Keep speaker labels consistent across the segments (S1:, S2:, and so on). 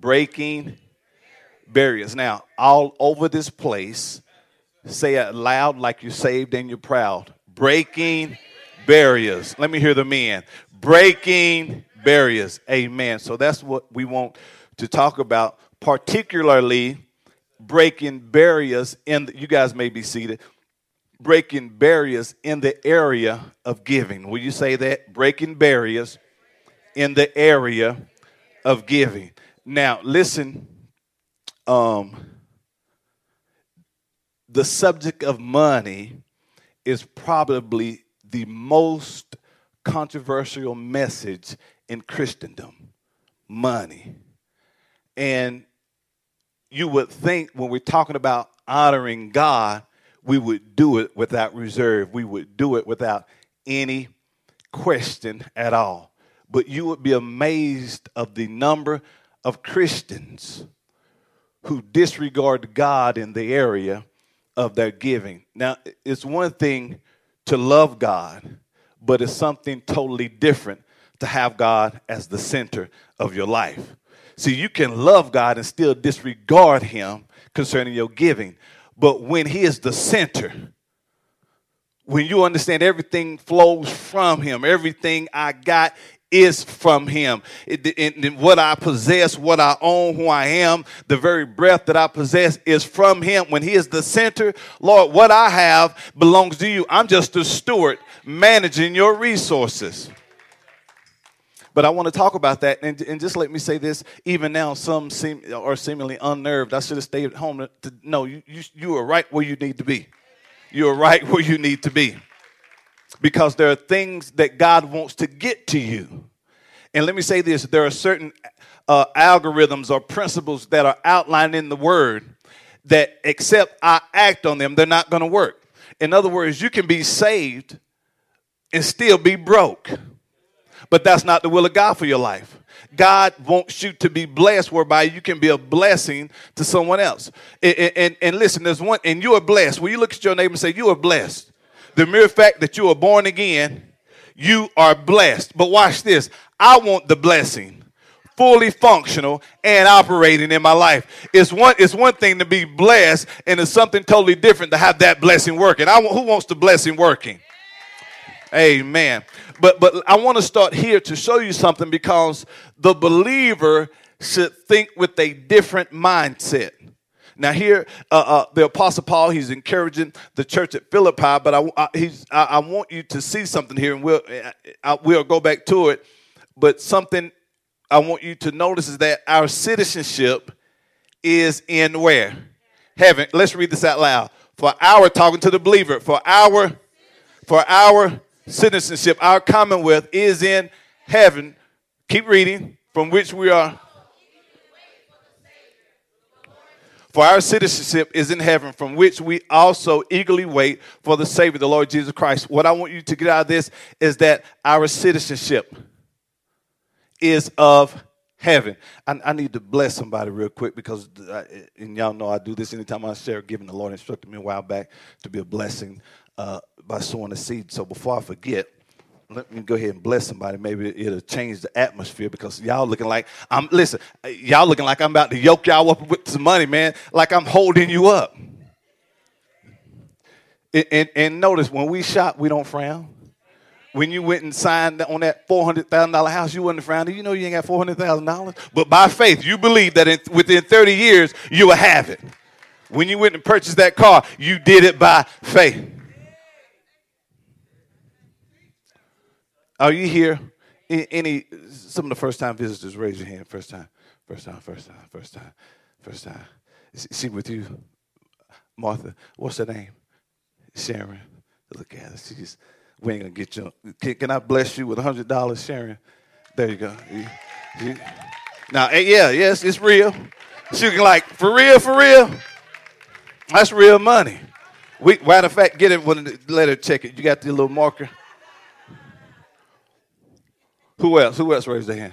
S1: Breaking barriers. Now, all over this place, say it loud like you're saved and you're proud. Breaking barriers. Let me hear the men. Breaking barriers. Amen. So that's what we want to talk about, particularly breaking barriers in the, you guys may be seated breaking barriers in the area of giving will you say that breaking barriers in the area of giving now listen um the subject of money is probably the most controversial message in Christendom money. And you would think when we're talking about honoring God, we would do it without reserve. We would do it without any question at all. But you would be amazed of the number of Christians who disregard God in the area of their giving. Now, it's one thing to love God, but it's something totally different to have God as the center of your life. See, you can love God and still disregard Him concerning your giving. But when He is the center, when you understand everything flows from Him, everything I got is from him. It, what I possess, what I own, who I am, the very breath that I possess is from him. When he is the center, Lord, what I have belongs to you. I'm just a steward managing your resources. But I want to talk about that, and, and just let me say this. Even now, some seem are seemingly unnerved. I should have stayed at home. To, no, you, you you are right where you need to be. You are right where you need to be, because there are things that God wants to get to you. And let me say this: there are certain uh, algorithms or principles that are outlined in the Word that, except I act on them, they're not going to work. In other words, you can be saved and still be broke. But that's not the will of God for your life. God wants you to be blessed, whereby you can be a blessing to someone else. And, and, and, listen, there's one, and you are blessed. When you look at your neighbor and say, You are blessed, the mere fact that you are born again, you are blessed. But watch this I want the blessing fully functional and operating in my life. It's one, it's one thing to be blessed, and it's something totally different to have that blessing working. I, who wants the blessing working? Amen. But but I want to start here to show you something because the believer should think with a different mindset. Now here, uh, uh, the Apostle Paul, he's encouraging the church at Philippi, but I, I he's, I, I, want you to see something here, and we'll I, we'll go back to it. But something I want you to notice is that our citizenship is in where heaven. Let's read this out loud. For our talking to the believer, for our for our citizenship, our commonwealth is in heaven. Keep reading. From which we are. For our citizenship is in heaven, from which we also eagerly wait for the Savior, the Lord Jesus Christ. What I want you to get out of this is that our citizenship is of heaven. I, I, need to bless somebody real quick because, I, and y'all know I do this anytime I share giving. The Lord instructed me a while back to be a blessing uh, by sowing a seed. So before I forget, let me go ahead and bless somebody. Maybe it'll change the atmosphere because y'all looking like I'm. Listen, y'all looking like I'm about to yoke y'all up with some money, man. Like I'm holding you up. And, and, and notice when we shop, we don't frown. When you went and signed on that four hundred thousand dollar house, you wasn't frowning. You know you ain't got four hundred thousand dollars, but by faith, you believe that in, within thirty years you will have it. When you went and purchased that car, you did it by faith. Are you here? Any some of the first time visitors raise your hand. First time, first time, first time, first time, first time. See with you, Martha. What's her name? Sharon. Look at her. She's. We ain't gonna get you. Can, can I bless you with a hundred dollars, Sharon? There you go. You, you. Now, eh, yeah, yes, it's real. She was like, for real, for real? That's real money. We, matter of fact, get it when let her check it. You got the little marker. Who else? Who else raised their hand?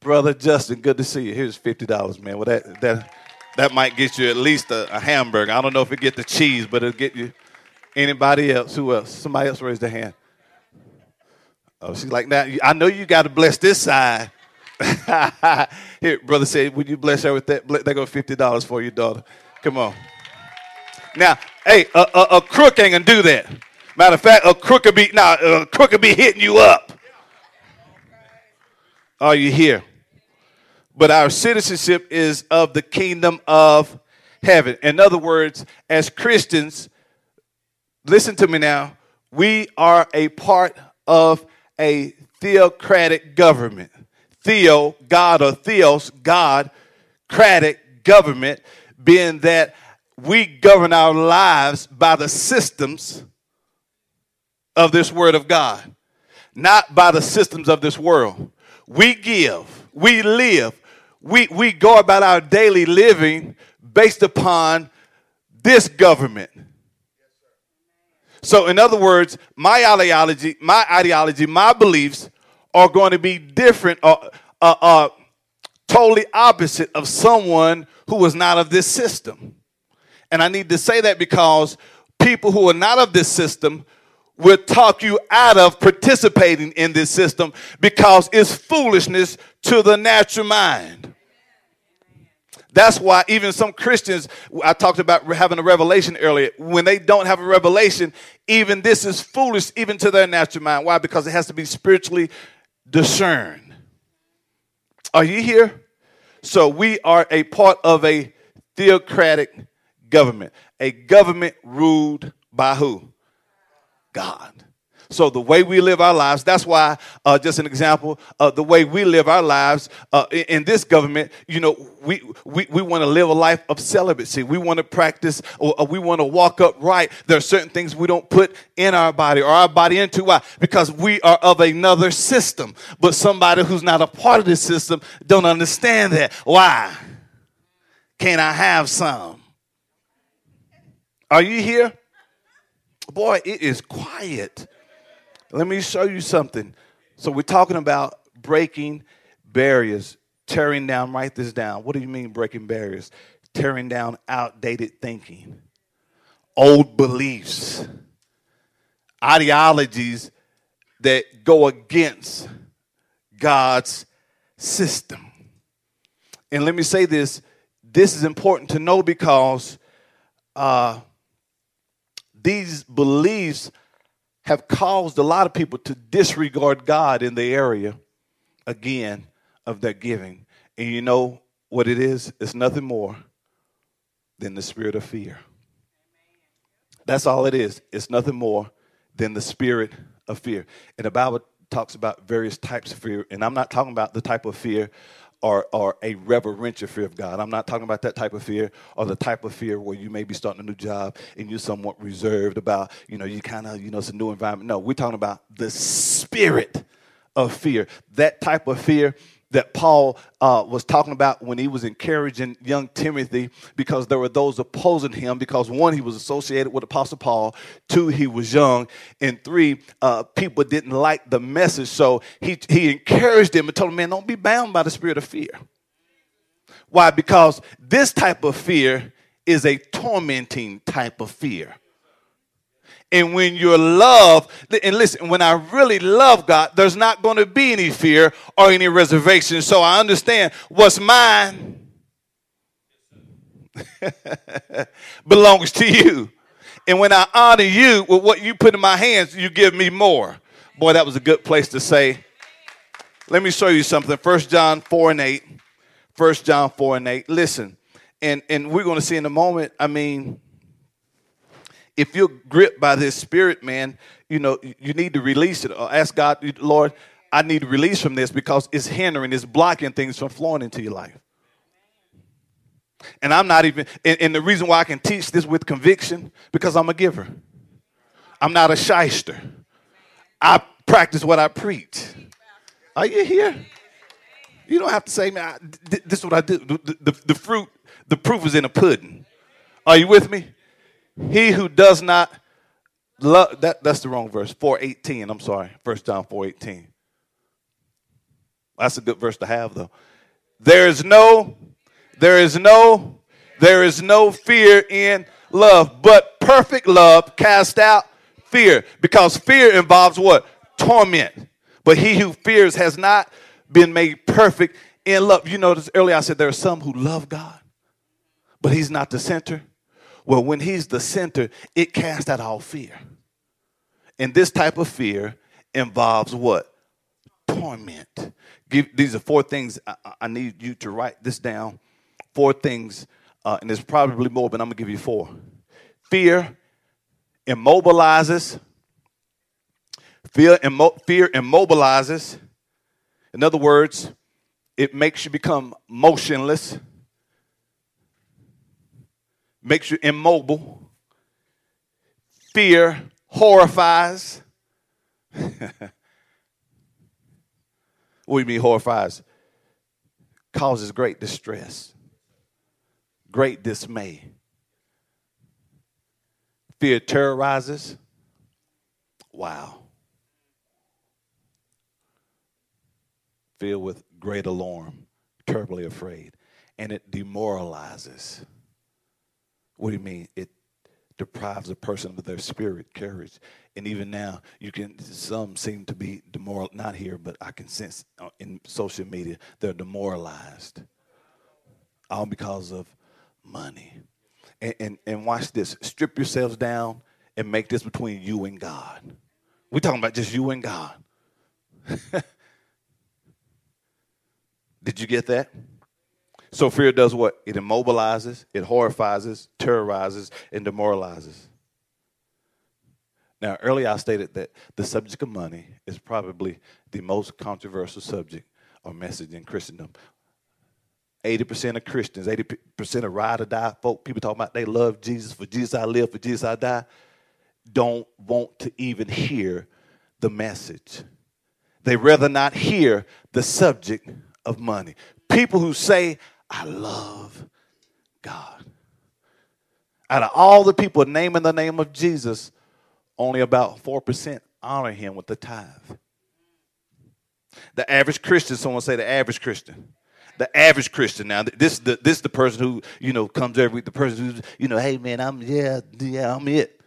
S1: Brother Justin, good to see you. Here's fifty dollars, man. Well, that that that might get you at least a, a, hamburger. I don't know if it get the cheese, but it'll get you. Anybody else? Who else? Somebody else raised their hand. Oh, she's like, now I know you got to bless this side. Here, brother said, would you bless her with that? They go fifty dollars for your daughter. Come on. Now, hey, a, a, a, crook ain't gonna do that. Matter of fact, a crook could be now a crook could be hitting you up. Are you here? But our citizenship is of the kingdom of heaven. In other words, as Christians, listen to me now. We are a part of a theocratic government. Theo, God, or Theos, God, cratic government, being that we govern our lives by the systems of this word of God, not by the systems of this world. We give, we live, we, we go about our daily living based upon this government. So, in other words, my ideology, my ideology, my beliefs are going to be different or uh, uh, totally opposite of someone who was not of this system. And I need to say that because people who are not of this system will talk you out of participating in this system because it's foolishness to the natural mind. That's why even some Christians, I talked about having a revelation earlier, when they don't have a revelation, even this is foolish, even to their natural mind. Why? Because it has to be spiritually discerned. Are you here? So we are a part of a theocratic government, a government ruled by who? God. So the way we live our lives, that's why, uh, just an example, uh, the way we live our lives uh, in, in, this government, you know, we, we, we want to live a life of celibacy. We want to practice, or, or we want to walk upright. There are certain things we don't put in our body or our body into. Why? Because we are of another system. But somebody who's not a part of this system don't understand that. Why? Can I have some? Are you here? Boy, it is quiet. Let me show you something. So, we're talking about breaking barriers, tearing down, write this down. What do you mean breaking barriers? Tearing down outdated thinking, old beliefs, ideologies that go against God's system. And let me say this this is important to know because uh, these beliefs have caused a lot of people to disregard God in the area, again, of their giving. And you know what it is? It's nothing more than the spirit of fear. That's all it is. It's nothing more than the spirit of fear. And the Bible talks about various types of fear. And I'm not talking about the type of fear or, or a reverential fear of God. I'm not talking about that type of fear or the type of fear where you may be starting a new job and you're somewhat reserved about, you know, you kind of, you know, it's a new environment. No, we're talking about the spirit of fear. That type of fear that Paul uh, was talking about when he was encouraging young Timothy because there were those opposing him because one, he was associated with Apostle Paul, two, he was young, and three, uh, people didn't like the message. So he, he encouraged him and told him, man, don't be bound by the spirit of fear. Why? Because this type of fear is a tormenting type of fear. And when you're loved, and listen, when I really love God, there's not going to be any fear or any reservation. So I understand what's mine belongs to you. And when I honor you with what you put in my hands, you give me more. Boy, that was a good place to say. Let me show you something. First John 4 and 8. First John 4 and 8. Listen, and, and we're going to see in a moment, I mean, if you're gripped by this spirit, man, you know, you need to release it or ask God, Lord, I need to release from this because it's hindering, it's blocking things from flowing into your life. And I'm not even, and, and the reason why I can teach this with conviction, because I'm a giver. I'm not a shyster. I practice what I preach. Are you here? You don't have to say, man, I, this is what I do. The, the, the fruit, the proof is in the pudding. Are you with me? He who does not love, that, that's the wrong verse, 418, I'm sorry, First John 418. That's a good verse to have, though. There is no, there is no, there is no fear in love, but perfect love cast out fear, because fear involves what? Torment. But he who fears has not been made perfect in love. You notice earlier I said there are some who love God, but he's not the center. Well, when he's the center, it casts out all fear. And this type of fear involves what? Torment. Give, these are four things I, I, need you to write this down. Four things, uh, and there's probably more, but I'm gonna give you four. Fear immobilizes. Fear, immo- fear immobilizes. In other words, it makes you become motionless, makes you immobile. Fear horrifies. what do you mean horrifies? Causes great distress, great dismay. Fear terrorizes. Wow. filled with great alarm, terribly afraid, and it demoralizes. What do you mean? It deprives a person of their spirit, courage. And even now, you can some seem to be demoral not here, but I can sense in social media they're demoralized. All because of money. And, and, and watch this. Strip yourselves down and make this between you and God. We're talking about just you and God. Did you get that? So fear does what? It immobilizes, it horrifies, terrorizes, and demoralizes. Now, earlier I stated that the subject of money is probably the most controversial subject or message in Christendom. 80% of Christians, 80% of ride or die folk, people talking about they love Jesus, for Jesus I live, for Jesus I die, don't want to even hear the message. They rather not hear the subject of money. People who say, I love God. Out of all the people naming the name of Jesus, only about 4% honor him with the tithe. The average Christian, someone say the average Christian. The average Christian now, this the this is the person who, you know, comes every week, the person who's, you know, hey man, I'm yeah, yeah, I'm it.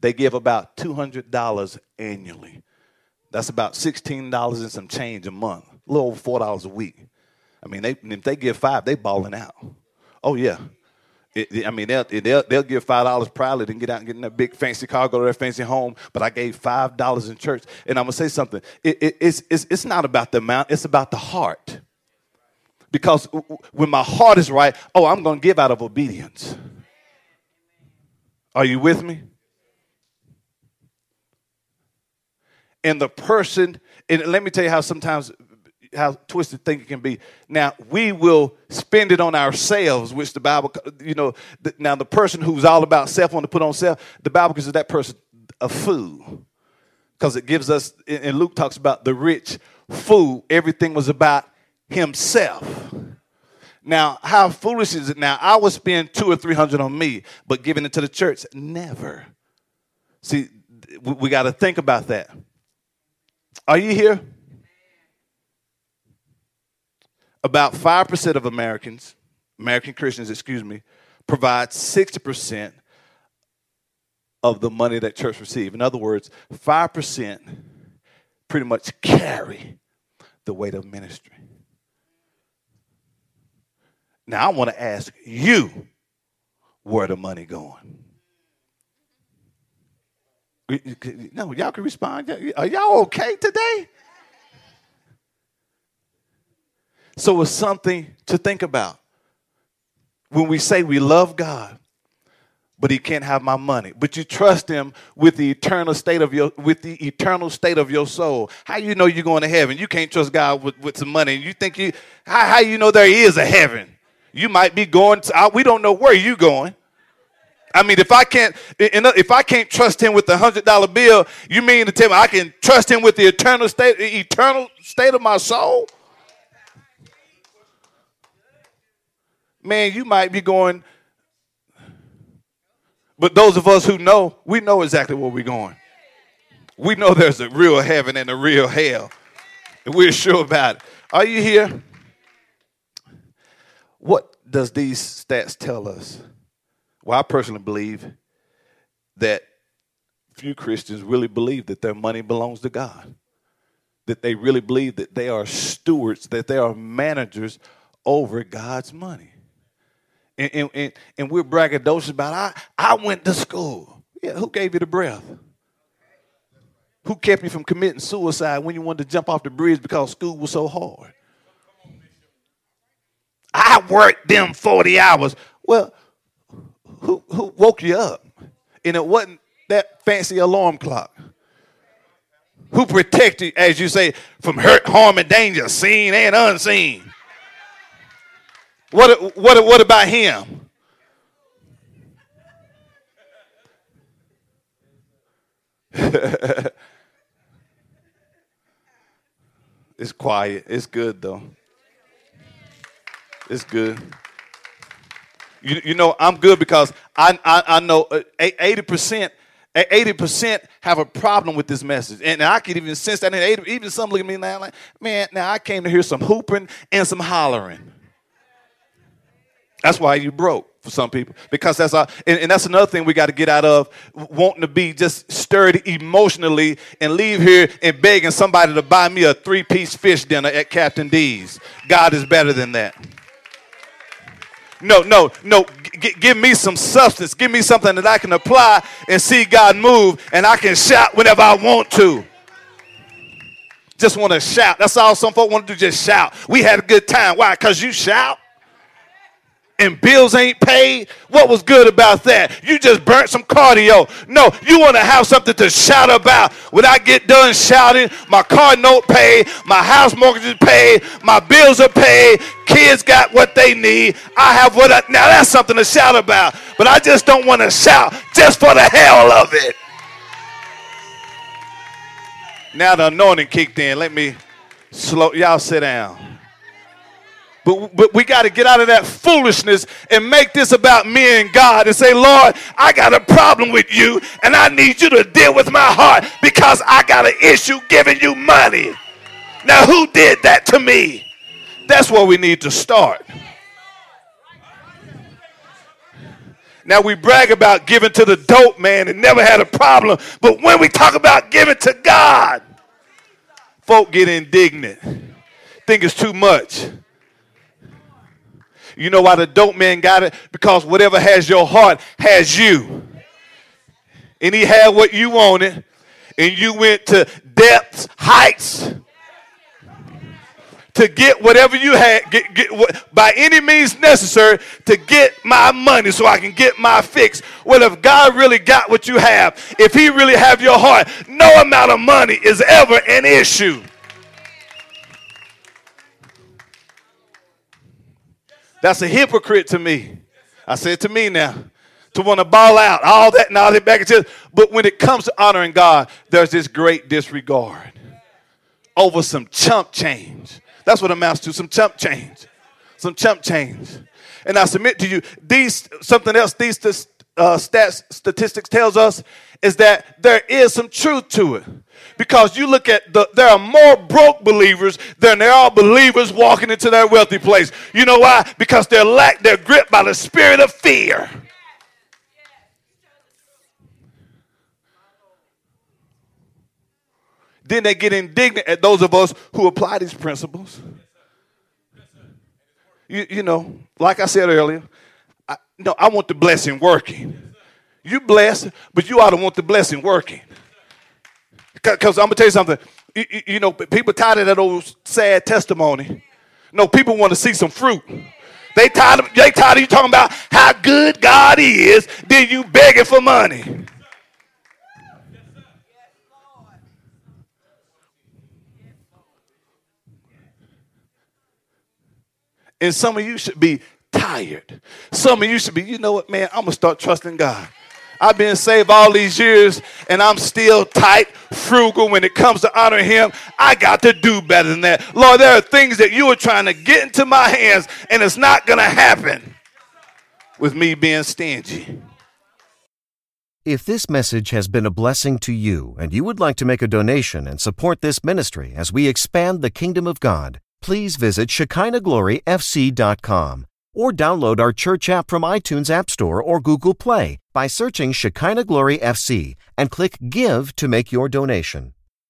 S1: They give about two hundred dollars annually. That's about sixteen dollars and some change a month a little over four dollars a week. I mean, they if they give five, they balling out. Oh yeah. It, I mean, they'll, they'll, they'll give five dollars probably to get out and get in that big fancy car, go to their fancy home. But I gave five dollars in church, and I'm gonna say something. It, it, it's, it's it's not about the amount; it's about the heart. Because when my heart is right, oh, I'm gonna give out of obedience. Are you with me? And the person, and let me tell you how sometimes how twisted thinking can be. Now we will spend it on ourselves, which the Bible, you know. The, now the person who's all about self, want to put on self, the Bible considers that person a fool, because it gives us. And Luke talks about the rich fool. Everything was about himself. Now, how foolish is it? Now, I would spend two or three hundred on me, but giving it to the church, never. See, we, we got to think about that. Are you here? About 5% of Americans, American Christians, excuse me, provide 60% of the money that church receive. In other words, 5% pretty much carry the weight of ministry. Now I want to ask you where the money going. No, y'all can respond. Are y'all okay today? So it's something to think about. When we say we love God, but he can't have my money. But you trust him with the eternal state of your with the eternal state of your soul. How you know you're going to heaven? You can't trust God with, with some money. You think you how, how you know there is a heaven? You might be going to, I, we don't know where you going. I mean, if I can't, if I can't trust him with the hundred dollar bill, you mean to tell me I can trust him with the eternal state, eternal state of my soul? Man, you might be going. But those of us who know, we know exactly where we're going. We know there's a real heaven and a real hell. And we're sure about it. Are you here? What does these stats tell us? Well, I personally believe that few Christians really believe that their money belongs to God. That they really believe that they are stewards, that they are managers over God's money. And, and, and, we're braggadocious about, I, I went to school. Yeah, who gave you the breath? Who kept you from committing suicide when you wanted to jump off the bridge because school was so hard? I worked them 40 hours. Well, who, who woke you up? And it wasn't that fancy alarm clock. Who protected, as you say, from hurt, harm, and danger, seen and unseen? What, what, what about him? it's quiet. It's good though. It's good. You, you know, I'm good because I, I, I know 80%, uh, 80% have a problem with this message. And I can even sense that. And even some look at me now like, man, now I came to hear some hooping and some hollering. That's why you broke for some people because that's a, and, and that's another thing we got to get out of wanting to be just stirred emotionally and leave here and begging somebody to buy me a three-piece fish dinner at Captain D's. God is better than that. No, no, no. G- give me some substance. Give me something that I can apply and see God move, and I can shout whenever I want to. Just want to shout. That's all some folk want to do, just shout. We had a good time. Why? Because you shout and bills ain't paid. What was good about that? You just burnt some cardio. No, you want to have something to shout about. When I get done shouting, my car note paid, my house mortgage is paid, my bills are paid, kids got what they need. I have what I, now that's something to shout about. But I just don't want to shout just for the hell of it. Now the anointing kicked in. Let me slow y'all sit down. But, but we got to get out of that foolishness and make this about me and God and say, Lord, I got a problem with you and I need you to deal with my heart because I got an issue giving you money. Now, who did that to me? That's where we need to start. Now we brag about giving to the dope man and never had a problem. But when we talk about giving to God, folk get indignant, think it's too much. You know why the dope man got it? Because whatever has your heart has you. And he had what you wanted, and you went to depths, heights to get whatever you had, get, get by any means necessary to get my money so I can get my fix. Well, if God really got what you have, if He really have your heart, no amount of money is ever an issue. That's a hypocrite to me. I said to me now, to want to ball out, all that, and all that back and But when it comes to honoring God, there's this great disregard over some chump change. That's what amounts to some chump change. Some chump change. And I submit to you, these something else, these uh, stats, statistics tells us is that there is some truth to it. Because you look at the, there are more broke believers than there are believers walking into that wealthy place. You know why? Because they're lack, they're gripped by the spirit of fear. Then they get indignant at those of us who apply these principles. You, you know, like I said earlier, I, no, I want the blessing working. You bless, but you ought to want the blessing working. Because I'm gonna tell you something. You, you, know, people tired of that old sad testimony. No, people want to see some fruit. They tired of they tired of you talking about how good God is, then you begging for money. And some of you should be tired. Some of you should be, you know what, man, I'm gonna start trusting God. I've been saved all these years and I'm still tight, frugal when it comes to honoring Him. I got to do better than that. Lord, there are things that you are trying to get into my hands and it's not going to happen with me being stingy.
S2: If this message has been a blessing to you and you would like to make a donation and support this ministry as we expand the kingdom of God, please visit ShekinahGloryFC.com or download our church app from iTunes App Store or Google Play by searching Shekinah Glory FC and click Give to make your donation.